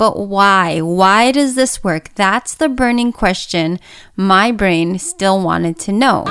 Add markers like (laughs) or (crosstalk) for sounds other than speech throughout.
But why? Why does this work? That's the burning question my brain still wanted to know.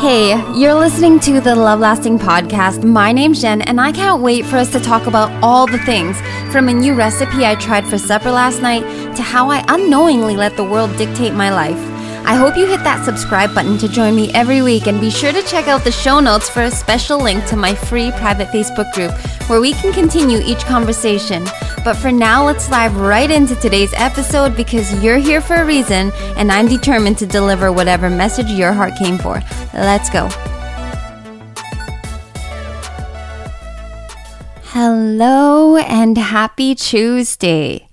Hey, you're listening to the Love Lasting podcast. My name's Jen, and I can't wait for us to talk about all the things from a new recipe I tried for supper last night to how I unknowingly let the world dictate my life. I hope you hit that subscribe button to join me every week and be sure to check out the show notes for a special link to my free private Facebook group where we can continue each conversation. But for now, let's dive right into today's episode because you're here for a reason and I'm determined to deliver whatever message your heart came for. Let's go. Hello and happy Tuesday.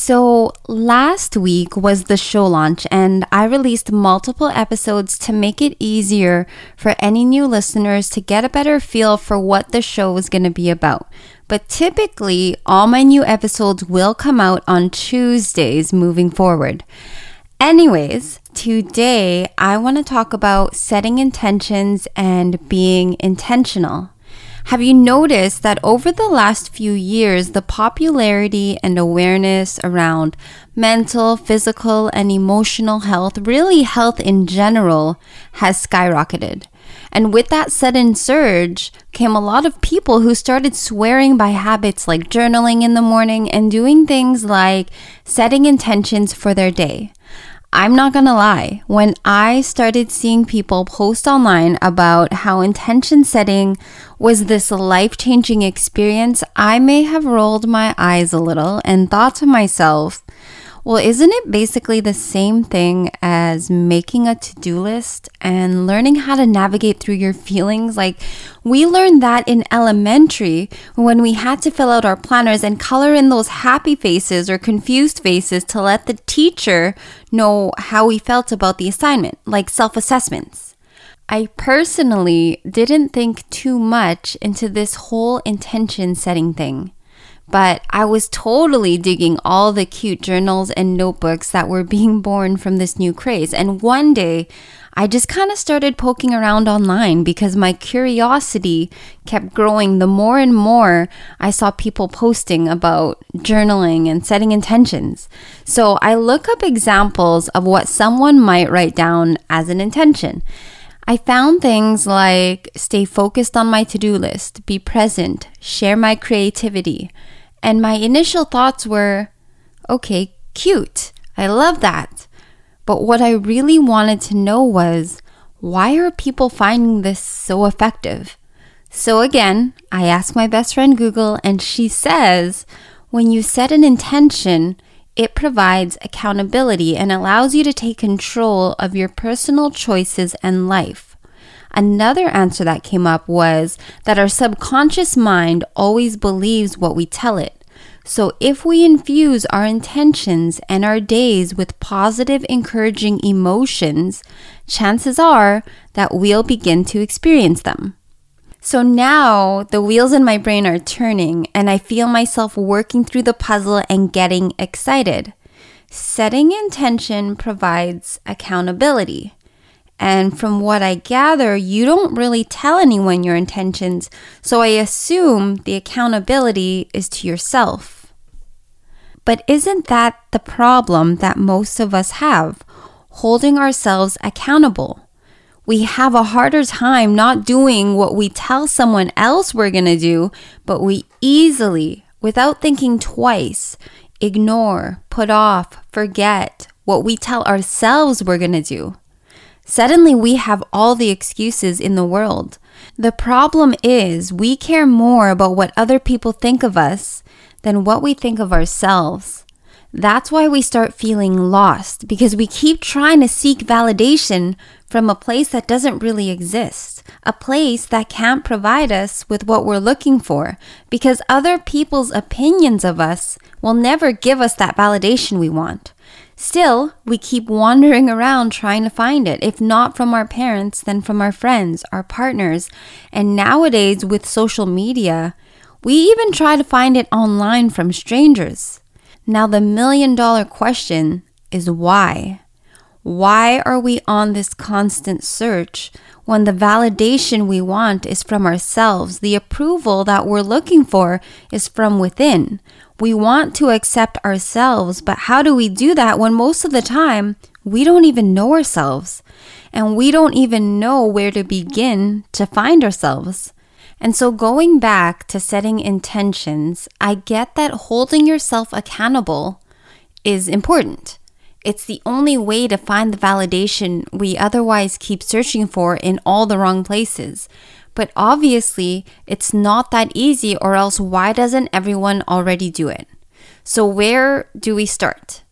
So, last week was the show launch, and I released multiple episodes to make it easier for any new listeners to get a better feel for what the show is going to be about. But typically, all my new episodes will come out on Tuesdays moving forward. Anyways, today I want to talk about setting intentions and being intentional. Have you noticed that over the last few years, the popularity and awareness around mental, physical, and emotional health, really health in general, has skyrocketed? And with that sudden surge came a lot of people who started swearing by habits like journaling in the morning and doing things like setting intentions for their day. I'm not gonna lie, when I started seeing people post online about how intention setting was this life changing experience, I may have rolled my eyes a little and thought to myself, well, isn't it basically the same thing as making a to do list and learning how to navigate through your feelings? Like, we learned that in elementary when we had to fill out our planners and color in those happy faces or confused faces to let the teacher know how we felt about the assignment, like self assessments. I personally didn't think too much into this whole intention setting thing but I was totally digging all the cute journals and notebooks that were being born from this new craze. And one day, I just kind of started poking around online because my curiosity kept growing the more and more I saw people posting about journaling and setting intentions. So I look up examples of what someone might write down as an intention. I found things like stay focused on my to do list, be present, share my creativity, and my initial thoughts were, okay, cute. I love that. But what I really wanted to know was, why are people finding this so effective? So again, I asked my best friend Google, and she says, when you set an intention, it provides accountability and allows you to take control of your personal choices and life. Another answer that came up was that our subconscious mind always believes what we tell it. So, if we infuse our intentions and our days with positive, encouraging emotions, chances are that we'll begin to experience them. So now the wheels in my brain are turning, and I feel myself working through the puzzle and getting excited. Setting intention provides accountability. And from what I gather, you don't really tell anyone your intentions, so I assume the accountability is to yourself. But isn't that the problem that most of us have? Holding ourselves accountable. We have a harder time not doing what we tell someone else we're gonna do, but we easily, without thinking twice, ignore, put off, forget what we tell ourselves we're gonna do. Suddenly, we have all the excuses in the world. The problem is, we care more about what other people think of us than what we think of ourselves. That's why we start feeling lost because we keep trying to seek validation from a place that doesn't really exist, a place that can't provide us with what we're looking for because other people's opinions of us will never give us that validation we want. Still, we keep wandering around trying to find it, if not from our parents, then from our friends, our partners. And nowadays, with social media, we even try to find it online from strangers. Now, the million dollar question is why? Why are we on this constant search when the validation we want is from ourselves? The approval that we're looking for is from within. We want to accept ourselves, but how do we do that when most of the time we don't even know ourselves and we don't even know where to begin to find ourselves? And so, going back to setting intentions, I get that holding yourself accountable is important. It's the only way to find the validation we otherwise keep searching for in all the wrong places. But obviously, it's not that easy, or else, why doesn't everyone already do it? So, where do we start?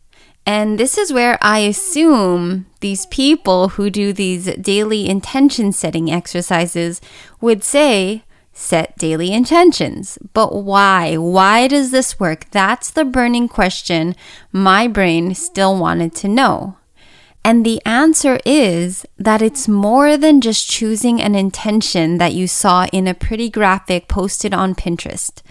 And this is where I assume these people who do these daily intention setting exercises would say, set daily intentions. But why? Why does this work? That's the burning question my brain still wanted to know. And the answer is that it's more than just choosing an intention that you saw in a pretty graphic posted on Pinterest.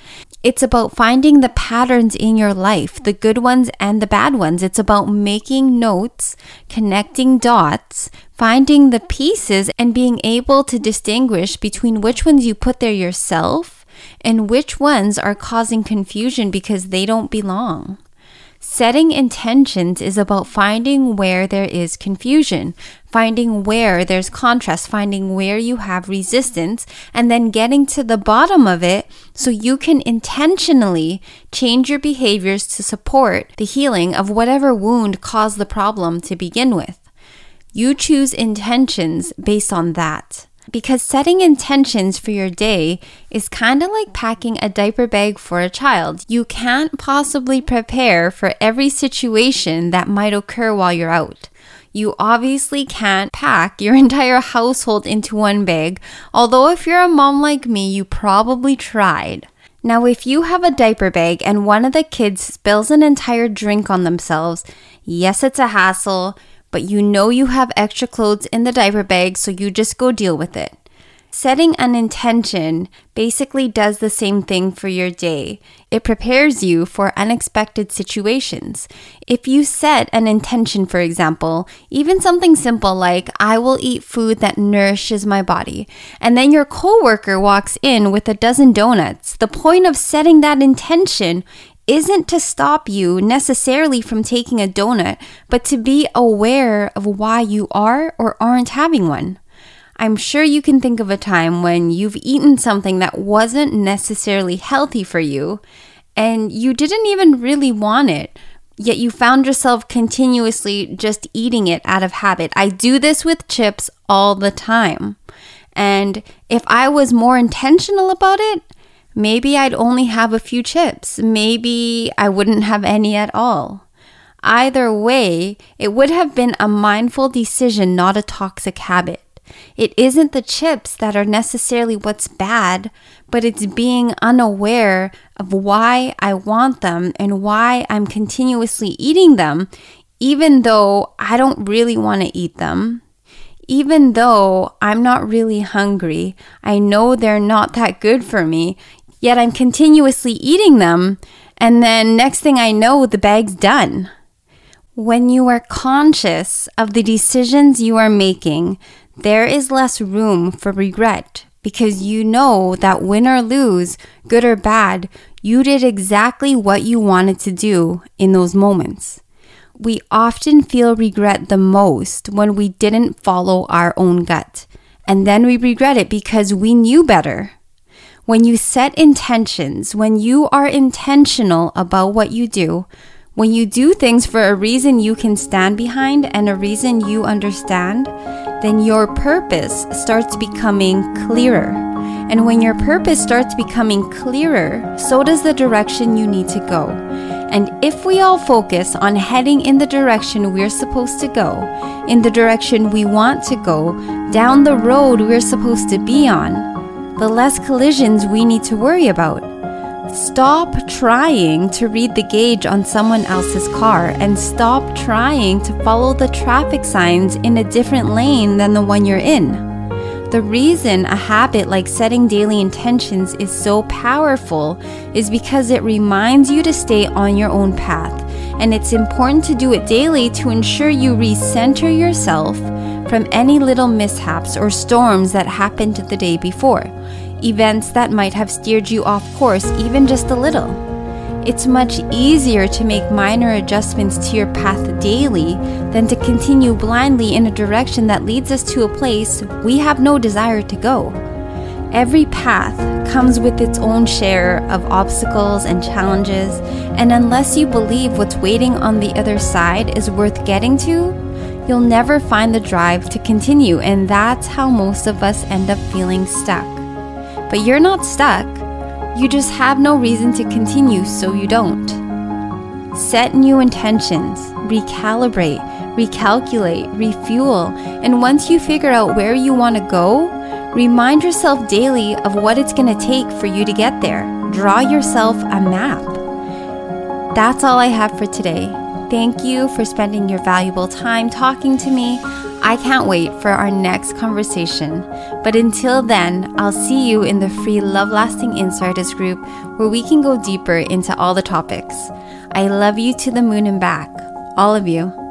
It's about finding the patterns in your life, the good ones and the bad ones. It's about making notes, connecting dots, finding the pieces, and being able to distinguish between which ones you put there yourself and which ones are causing confusion because they don't belong. Setting intentions is about finding where there is confusion, finding where there's contrast, finding where you have resistance, and then getting to the bottom of it so you can intentionally change your behaviors to support the healing of whatever wound caused the problem to begin with. You choose intentions based on that because setting intentions for your day is kind of like packing a diaper bag for a child. You can't possibly prepare for every situation that might occur while you're out. You obviously can't pack your (laughs) entire household into one bag, although, if you're a mom like me, you probably tried. Now, if you have a diaper bag and one of the kids spills an entire drink on themselves, yes, it's a hassle but you know you have extra clothes in the diaper bag, so you just go deal with it. Setting an intention basically does the same thing for your day. It prepares you for unexpected situations. If you set an intention, for example, even something simple like, I will eat food that nourishes my body, and then your coworker walks in with a dozen donuts, the point of setting that intention isn't to stop you necessarily from taking a donut, but to be aware of why you are or aren't having one. I'm sure you can think of a time when you've eaten something that wasn't necessarily healthy for you and you didn't even really want it, yet you found yourself continuously just eating it out of habit. I do this with chips all the time. And if I was more intentional about it, Maybe I'd only have a few chips. Maybe I wouldn't have any at all. Either way, it would have been a mindful decision, not a toxic habit. It isn't the chips that are necessarily what's bad, but it's being unaware of why I want them and why I'm continuously eating them, even though I don't really want to eat them. Even though I'm not really hungry, I know they're not that good for me, yet I'm continuously eating them. And then next thing I know, the bag's done. When you are conscious of the decisions you are making, there is less room for regret because you know that win or lose, good or bad, you did exactly what you wanted to do in those moments. We often feel regret the most when we didn't follow our own gut. And then we regret it because we knew better when you set intentions, when you are intentional about what you do, when you do things for a reason you can stand behind and a reason you understand, then your purpose starts becoming clearer. And when your purpose starts becoming clearer, so does the direction you need to go. And if we all focus on heading in the direction we're supposed to go, in the direction we want to go, down the road we're supposed to be on, the less collisions we need to worry about. Stop trying to read the gauge on someone else's car and stop trying to follow the traffic signs in a different lane than the one you're in. The reason a habit like setting daily intentions is so powerful is because it reminds you to stay on your own path and it's important to do it daily to ensure you recenter yourself from any little mishaps or storms that happened the day before, events that might have steered you off course even just a little. It's much easier to make minor adjustments to your path daily than to continue blindly in a direction that leads us to a place we have no desire to go. Every path comes with its own share of obstacles and challenges, and unless you believe what's waiting on the other side is worth getting to, you'll never find the drive to continue, and that's how most of us end up feeling stuck. But you're not stuck. You just have no reason to continue, so you don't. Set new intentions, recalibrate, recalculate, refuel, and once you figure out where you want to go, remind yourself daily of what it's going to take for you to get there. Draw yourself a map. That's all I have for today. Thank you for spending your valuable time talking to me. I can't wait for our next conversation. But until then, I'll see you in the free Love Lasting Insiders group where we can go deeper into all the topics. I love you to the moon and back. All of you.